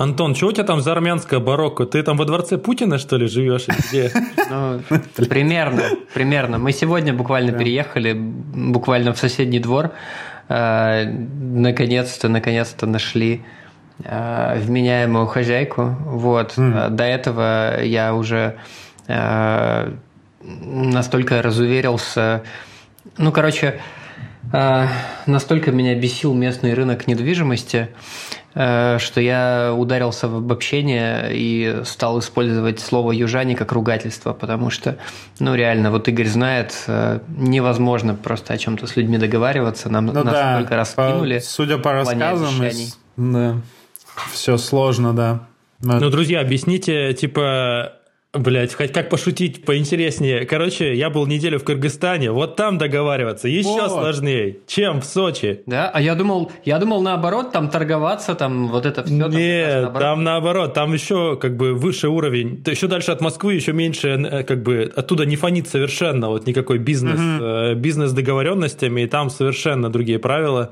Антон, что у тебя там за армянское барокко? Ты там во дворце Путина, что ли, живешь? Где? Ну, примерно, примерно. Мы сегодня буквально переехали, буквально в соседний двор. Э, наконец-то, наконец-то нашли э, вменяемую хозяйку. Вот. Mm. До этого я уже настолько разуверился. Ну, короче, настолько меня бесил местный рынок недвижимости, Э, что я ударился в обобщение и стал использовать слово «южане» как ругательство, потому что, ну, реально, вот Игорь знает, э, невозможно просто о чем-то с людьми договариваться, нам ну, нас да, только раскинули. По, судя по рассказам, из, да, все сложно, да. Но... Ну, друзья, объясните, типа, Блять, хоть как пошутить поинтереснее. Короче, я был неделю в Кыргызстане, вот там договариваться еще вот. сложнее, чем в Сочи. Да, а я думал, я думал наоборот, там торговаться, там вот это все. Нет, там, наоборот. там наоборот, там еще как бы выше уровень. Еще дальше от Москвы, еще меньше, э, как бы оттуда не фонит совершенно вот никакой бизнес, угу. бизнес договоренностями, и там совершенно другие правила.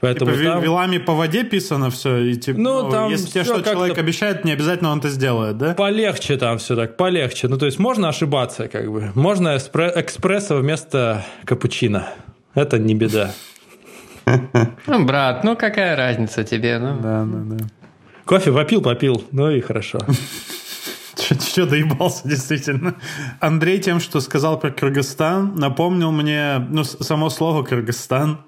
Поэтому типа там... вилами по воде писано все, и типа, ну, ну, там если тебе что человек обещает, не обязательно он это сделает, да? Полегче там все так, полегче. Ну, то есть можно ошибаться, как бы. Можно экспресса вместо капучино. Это не беда. Ну, брат, ну какая разница тебе? Ну? Да, да, да. Кофе попил, попил, ну и хорошо. Что доебался, действительно. Андрей тем, что сказал про Кыргызстан, напомнил мне, ну, само слово Кыргызстан.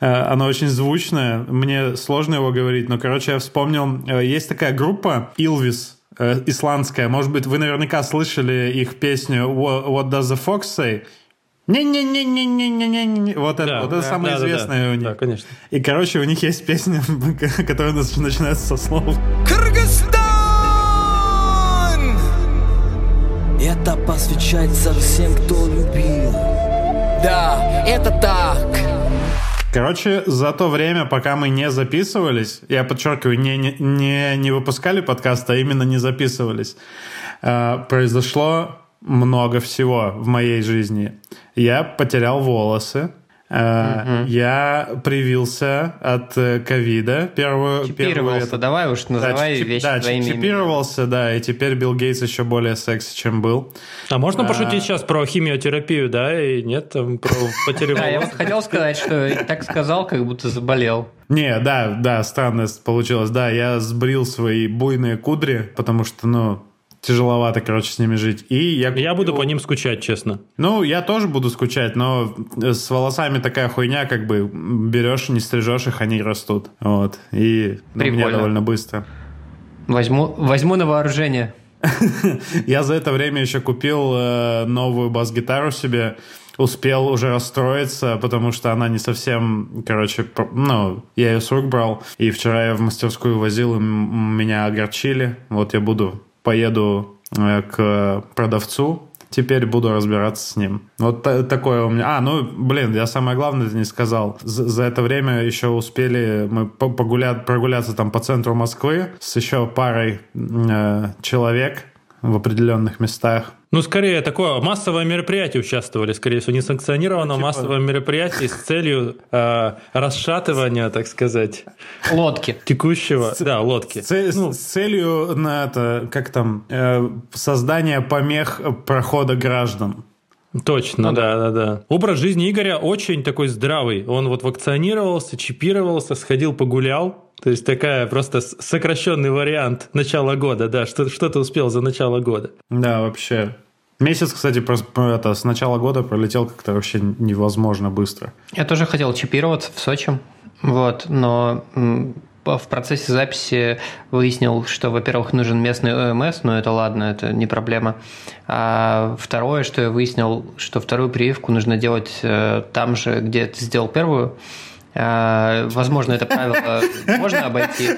Э, оно очень звучное. Мне сложно его говорить, но, короче, я вспомнил, э, есть такая группа Илвис, э, исландская. Может быть, вы наверняка слышали их песню What Does the Fox Say? Не-не-не-не-не-не-не. Вот это, да, вот это да, самое да, известное да, да. у них. Да, конечно. И, короче, у них есть песня, которая начинается со слов Кыргызстан! Это посвящается всем, кто любил. Да, это так. Короче, за то время, пока мы не записывались, я подчеркиваю, не, не, не выпускали подкаст, а именно не записывались, э, произошло много всего в моей жизни. Я потерял волосы, Uh-huh. Я привился от э, ковида. Первую, чипировался, первую, давай уж называй да, вещи да, своими чипировался, именами. да, и теперь Билл Гейтс еще более секси, чем был. А можно а... пошутить сейчас про химиотерапию, да, и нет, там, про потерю Да, я вот хотел сказать, что так сказал, как будто заболел. Не, да, да, странно получилось. Да, я сбрил свои буйные кудри, потому что, ну, тяжеловато, короче, с ними жить. И я, я буду по ним скучать, честно. Ну, я тоже буду скучать, но с волосами такая хуйня, как бы берешь, не стрижешь их, они растут. Вот. И ну, меня довольно быстро. Возьму, возьму на вооружение. Я за это время еще купил э, новую бас-гитару себе. Успел уже расстроиться, потому что она не совсем, короче, ну, я ее с рук брал. И вчера я в мастерскую возил, и меня огорчили. Вот я буду поеду э, к продавцу, теперь буду разбираться с ним. Вот такое у меня. А, ну, блин, я самое главное не сказал. За, за это время еще успели мы погулять, прогуляться там по центру Москвы с еще парой э, человек в определенных местах. Ну, скорее, такое массовое мероприятие участвовали, скорее всего, несанкционированное ну, типа... массовое мероприятие с целью э, расшатывания, так сказать. Лодки. Текущего, с... да, лодки. С, ну, с целью, на это, как там, э, создания помех прохода граждан. Точно, ну, да, да, да. Образ жизни Игоря очень такой здравый. Он вот вакцинировался, чипировался, сходил погулял. То есть такая просто сокращенный вариант начала года, да. Что, что ты успел за начало года? Да, вообще Месяц, кстати, это, с начала года пролетел как-то вообще невозможно быстро. Я тоже хотел чипироваться в Сочи, вот, но в процессе записи выяснил, что, во-первых, нужен местный ОМС, но это ладно, это не проблема. А второе, что я выяснил, что вторую прививку нужно делать э, там же, где ты сделал первую. А, возможно, это правило можно обойти.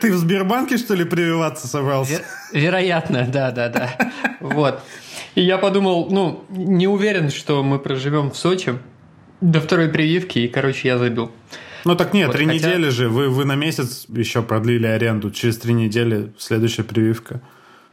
Ты в Сбербанке, что ли, прививаться собрался? Вероятно, да, да, да. Вот. И я подумал, ну, не уверен, что мы проживем в Сочи до второй прививки, и, короче, я забил. Ну так нет, вот, три хотя... недели же. Вы, вы на месяц еще продлили аренду. Через три недели следующая прививка.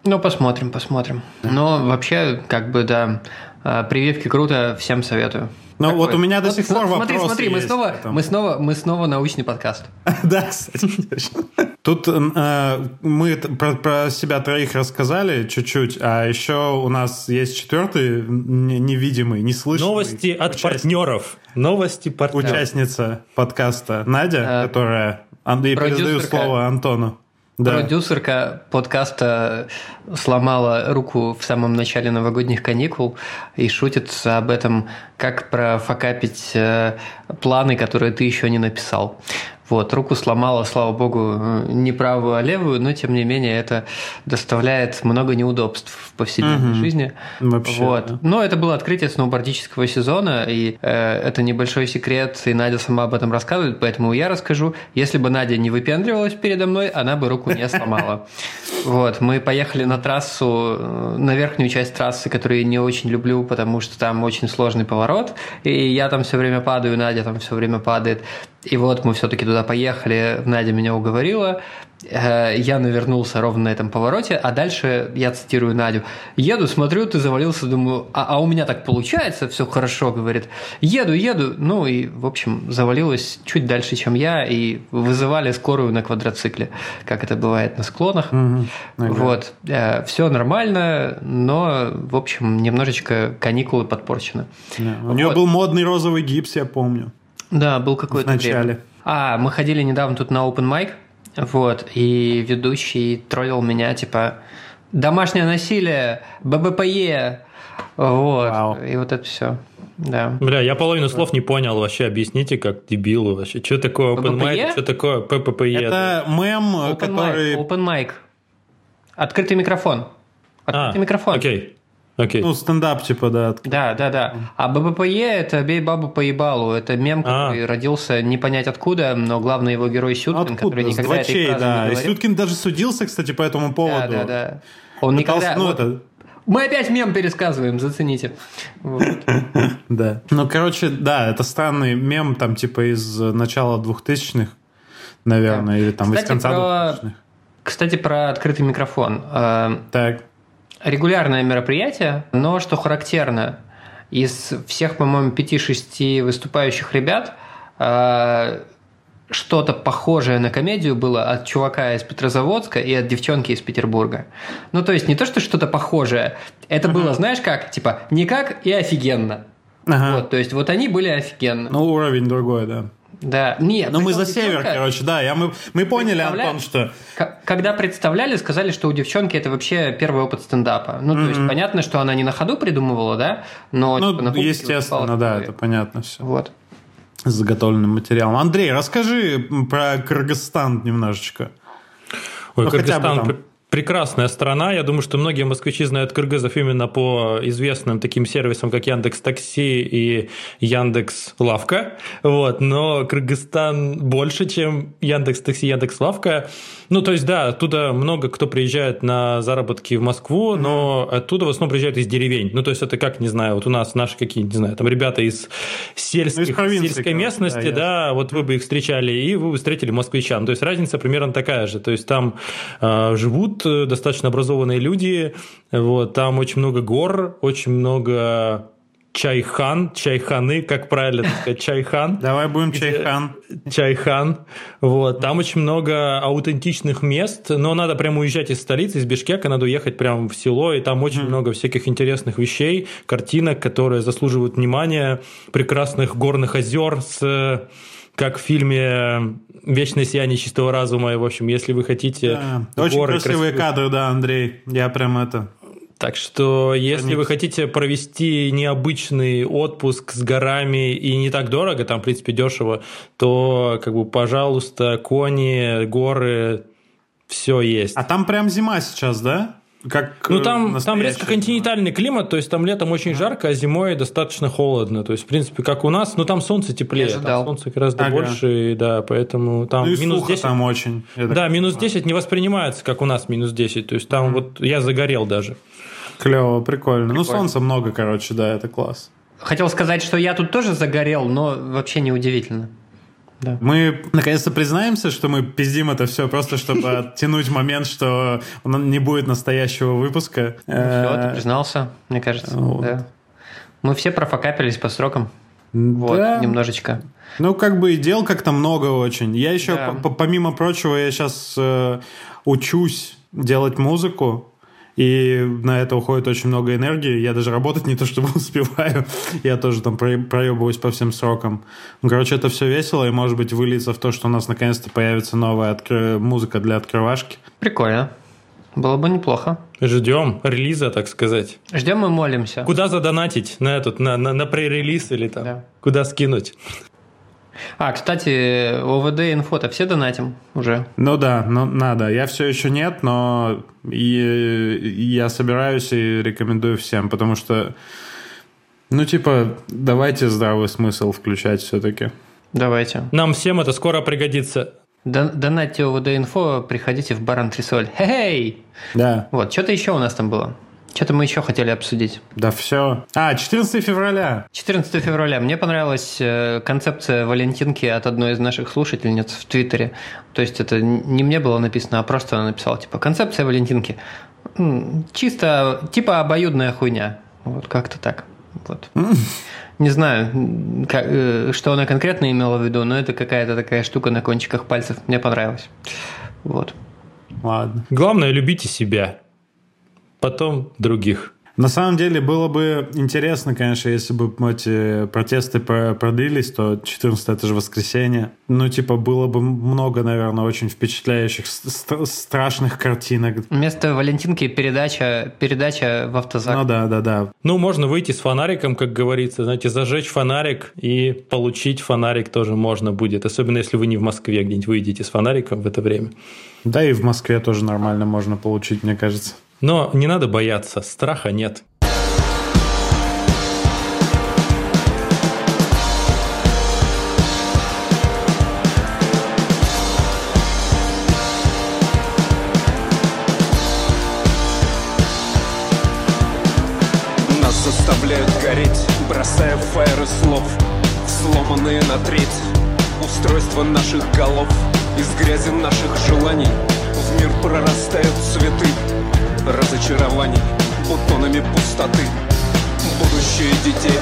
Ну, посмотрим, посмотрим. Но вообще, как бы, да, а, прививки круто, всем советую. Ну, Как вот у меня до Вот сих пор Смотри, вопросы смотри, мы снова, мы снова, мы снова научный подкаст. Да, кстати, точно. Тут э, мы про, про себя троих рассказали чуть-чуть, а еще у нас есть четвертый невидимый, неслышный. Новости от участник- партнеров. Новости партнеров. Участница подкаста Надя, Э, которая... Андрей, передаю продюсерка. слово Антону. Да. Продюсерка подкаста сломала руку в самом начале новогодних каникул и шутит об этом, как профокапить э, планы, которые ты еще не написал. Вот, руку сломала, слава богу, э, не правую, а левую, но тем не менее это доставляет много неудобств в повседневной Мгм. жизни. Вообще, вот. да. Но это было открытие сноубордического сезона, и э, это небольшой секрет, и Надя сама об этом рассказывает, поэтому я расскажу. Если бы Надя не выпендривалась передо мной, она бы руку не сломала. Вот, мы поехали на трассу, э, на верхнюю часть трассы, которую я не очень люблю, потому что там очень сложный поворот, и я там все время падаю, Надя там все время падает. И вот мы все-таки туда поехали, Надя меня уговорила, Э, я навернулся ровно на этом повороте, а дальше я цитирую Надю. Еду, смотрю, ты завалился, думаю, а, а у меня так получается, все хорошо, говорит. Еду, еду, ну и, в общем, завалилась чуть дальше, чем я, и вызывали скорую на квадроцикле, как это бывает на склонах. Мгм. Ага. Вот, все нормально, но, в общем, немножечко каникулы подпорчены. Да. У нее был модный розовый гипс, я помню. Да, был какой-то В начале. время. А, мы ходили недавно тут на open mic, вот, и ведущий троллил меня, типа, домашнее насилие, ББПЕ, вот, Вау. и вот это все, да. Бля, я половину слов не понял вообще. Объясните, как дебилу вообще. Что такое open mic, что такое PPPE? Это мем, Open который... mic, open mic. Открытый микрофон. Открытый микрофон. А, Окей, окей. Ну, стендап, типа, да. Да, да, да. А ББПЕ – это «Бей бабу по ебалу». Это мем, А. который родился не понять откуда, но главный его герой Сюткин, который Откуда? С никогда этой фразы да. не И говорил. Сюткин даже судился, кстати, по этому поводу. Да, да, да. Он Пытался, никогда... ну, вот- это, Мы опять мем пересказываем, зацените. Вот. да. Ну, короче, да, это странный мем, там, типа, из начала 2000-х, наверное, или там из Кстати, конца про- 2000-х. Кстати, про открытый микрофон. Э, Так. Регулярное мероприятие, но, что характерно, из всех, по-моему, 5-6 выступающих ребят э, что-то похожее на комедию было от чувака из Петрозаводска и от девчонки из Петербурга. Ну, то есть не то, что что-то похожее. Это было, знаешь как? Типа, никак и офигенно. Ага. Вот, то есть вот они были офигенно. Ну, уровень другой, да. Да, нет. Ну, мы за север, девчонка- короче, да. Я, мы, мы поняли, Представляешь? Антон, что... К- Когда представляли, сказали, что у девчонки это вообще первый опыт стендапа. Ну, то есть понятно, что она не на ходу придумывала, да? Но Ну, типа, на естественно, да, это понятно все. Вот. С заготовленным материалом. Андрей, расскажи про Кыргызстан немножечко. Ой, Ну, хотя бы Кыргызстан там. Пр- прекрасная страна. Я думаю, что многие москвичи знают кыргызов именно по известным таким сервисам, как Яндекс Такси и Яндекс Лавка. Вот. Но Кыргызстан больше, чем Яндекс Такси, Яндекс Лавка. Ну, то есть, да, оттуда много кто приезжает на заработки в Москву, но оттуда в основном приезжают из деревень. Ну, то есть, это как, не знаю, вот у нас наши какие, не знаю, там ребята из сельских, Ну, из сельской местности, да, да, да, вот вы бы их встречали, и вы бы встретили москвичан. То есть разница примерно такая же. То есть там э, живут э, достаточно образованные люди, вот, там очень много гор, очень много чайхан, чайханы, как правильно сказать, чайхан. Давай будем чайхан. Чайхан. Вот. Там очень много аутентичных мест, но надо прямо уезжать из столицы, из Бишкека, надо уехать прямо в село, и там очень много всяких интересных вещей, картинок, которые заслуживают внимания, прекрасных горных озер с как в фильме «Вечное сияние чистого разума». И, в общем, если вы хотите Да. Очень горы красивые красивые- кадры, да, Андрей. Я прям это... Так что, если вы хотите провести необычный отпуск с горами и не так дорого, там, в принципе, дешево, то, как бы, пожалуйста, кони, горы, все есть. А там прям зима сейчас, да? Как Ну, э, там, там резко континентальный климат, то есть там летом очень жарко, а зимой достаточно холодно. То есть, в принципе, как у нас, но там солнце теплее, там солнце гораздо Ага. больше, и да, поэтому там Ну и минус сухо 10. там очень. Да, минус 10 не воспринимается, как у нас минус 10. То есть там вот я загорел даже. Клево, прикольно. Ну, Прикольно. солнца много, короче, да, это класс. Хотел сказать, что я тут тоже загорел, но вообще не удивительно. Да. Мы наконец-то признаемся, что мы пиздим это все просто, чтобы оттянуть момент, что не будет настоящего выпуска. Все, ты признался, мне кажется. Да. Мы все профокапились по срокам. Вот, Да. немножечко. Ну, как бы и дел как-то много очень. Я еще, Да. помимо прочего, я сейчас учусь делать музыку. И на это уходит очень много энергии. Я даже работать не то чтобы успеваю. Я тоже там про- проебываюсь по всем срокам. Ну, короче, это все весело и, может быть, выльется в то, что у нас наконец-то появится новая откры- музыка для открывашки. Прикольно. Было бы неплохо. Ждем релиза, так сказать. Ждем и молимся. Куда задонатить на этот, на, на, на пререлиз или там? Да. Куда скинуть? А, кстати, ОВД инфо-то все донатим уже. Ну да, ну надо. Я все еще нет, но и- я собираюсь и рекомендую всем, потому что, ну типа, давайте здравый смысл включать все-таки. Давайте. Нам всем это скоро пригодится. Дон- Донатьте ОВД инфо, приходите в бар антресоль. Хей! Да, Вот, что-то еще у нас там было. Что-то мы еще хотели обсудить. да все. А, 14 февраля. 14 февраля. Мне понравилась э, концепция Валентинки от одной из наших слушательниц в Твиттере. То есть это не мне было написано, а просто она написала, типа, концепция Валентинки. Чисто, типа, обоюдная хуйня. Вот, как-то так. Вот. Не знаю, как- э, что она конкретно имела в виду, но это какая-то такая штука на кончиках пальцев. Мне понравилось. Вот. Ладно. Главное, любите себя. Потом других. На самом деле было бы интересно, конечно, если бы эти протесты про- продлились, то 14 это же воскресенье. Ну, типа, было бы много, наверное, очень впечатляющих, ст- ст- страшных картинок. Вместо Валентинки передача, передача в автозак. Ну да, да, да. Ну, можно выйти с фонариком, как говорится, знаете, зажечь фонарик и получить фонарик тоже можно будет. Особенно, если вы не в Москве где-нибудь выйдете с фонариком в это время. Да и в Москве тоже нормально можно получить, мне кажется. Но не надо бояться, страха нет. Нас заставляют гореть, бросая фаеры слов Сломанные на треть. Устройство наших голов Из грязи наших желаний. В мир прорастают цветы Разочарований Бутонами пустоты. Будущее детей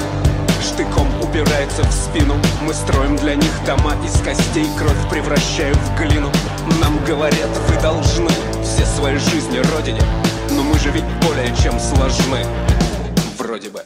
Штыком упирается в спину. Мы строим для них дома из костей Кровь превращаю в глину. Нам говорят, вы должны Все свои жизни родине. Но мы же ведь более чем сложны. Вроде бы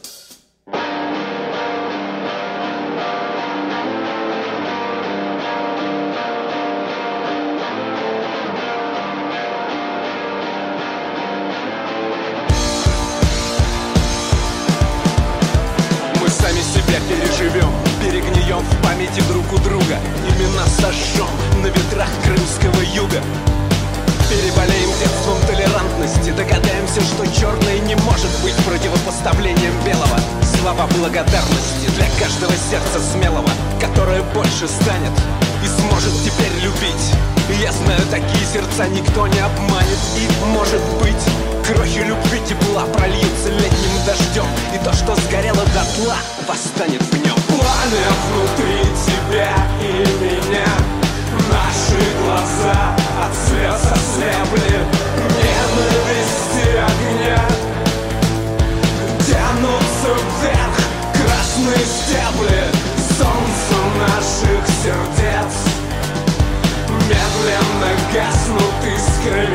себя переживем, перегнием в памяти друг у друга. Имена сожжем на ветрах крымского юга. Переболеем детством толерантности Догадаемся, что черное не может быть противопоставлением белого. Слова благодарности для каждого сердца смелого Которое больше станет и сможет теперь любить. Я знаю, такие сердца никто не обманет И, может быть, крохи любви тепла прольются летним дождем. И то, что сгорело дотла, восстанет в нем. Пламя внутри тебя и меня. Наши глаза от слез ослепли. Ненависти огня. Тянутся вверх красные стебли. Солнце наших сердец. Медленно гаснут искрами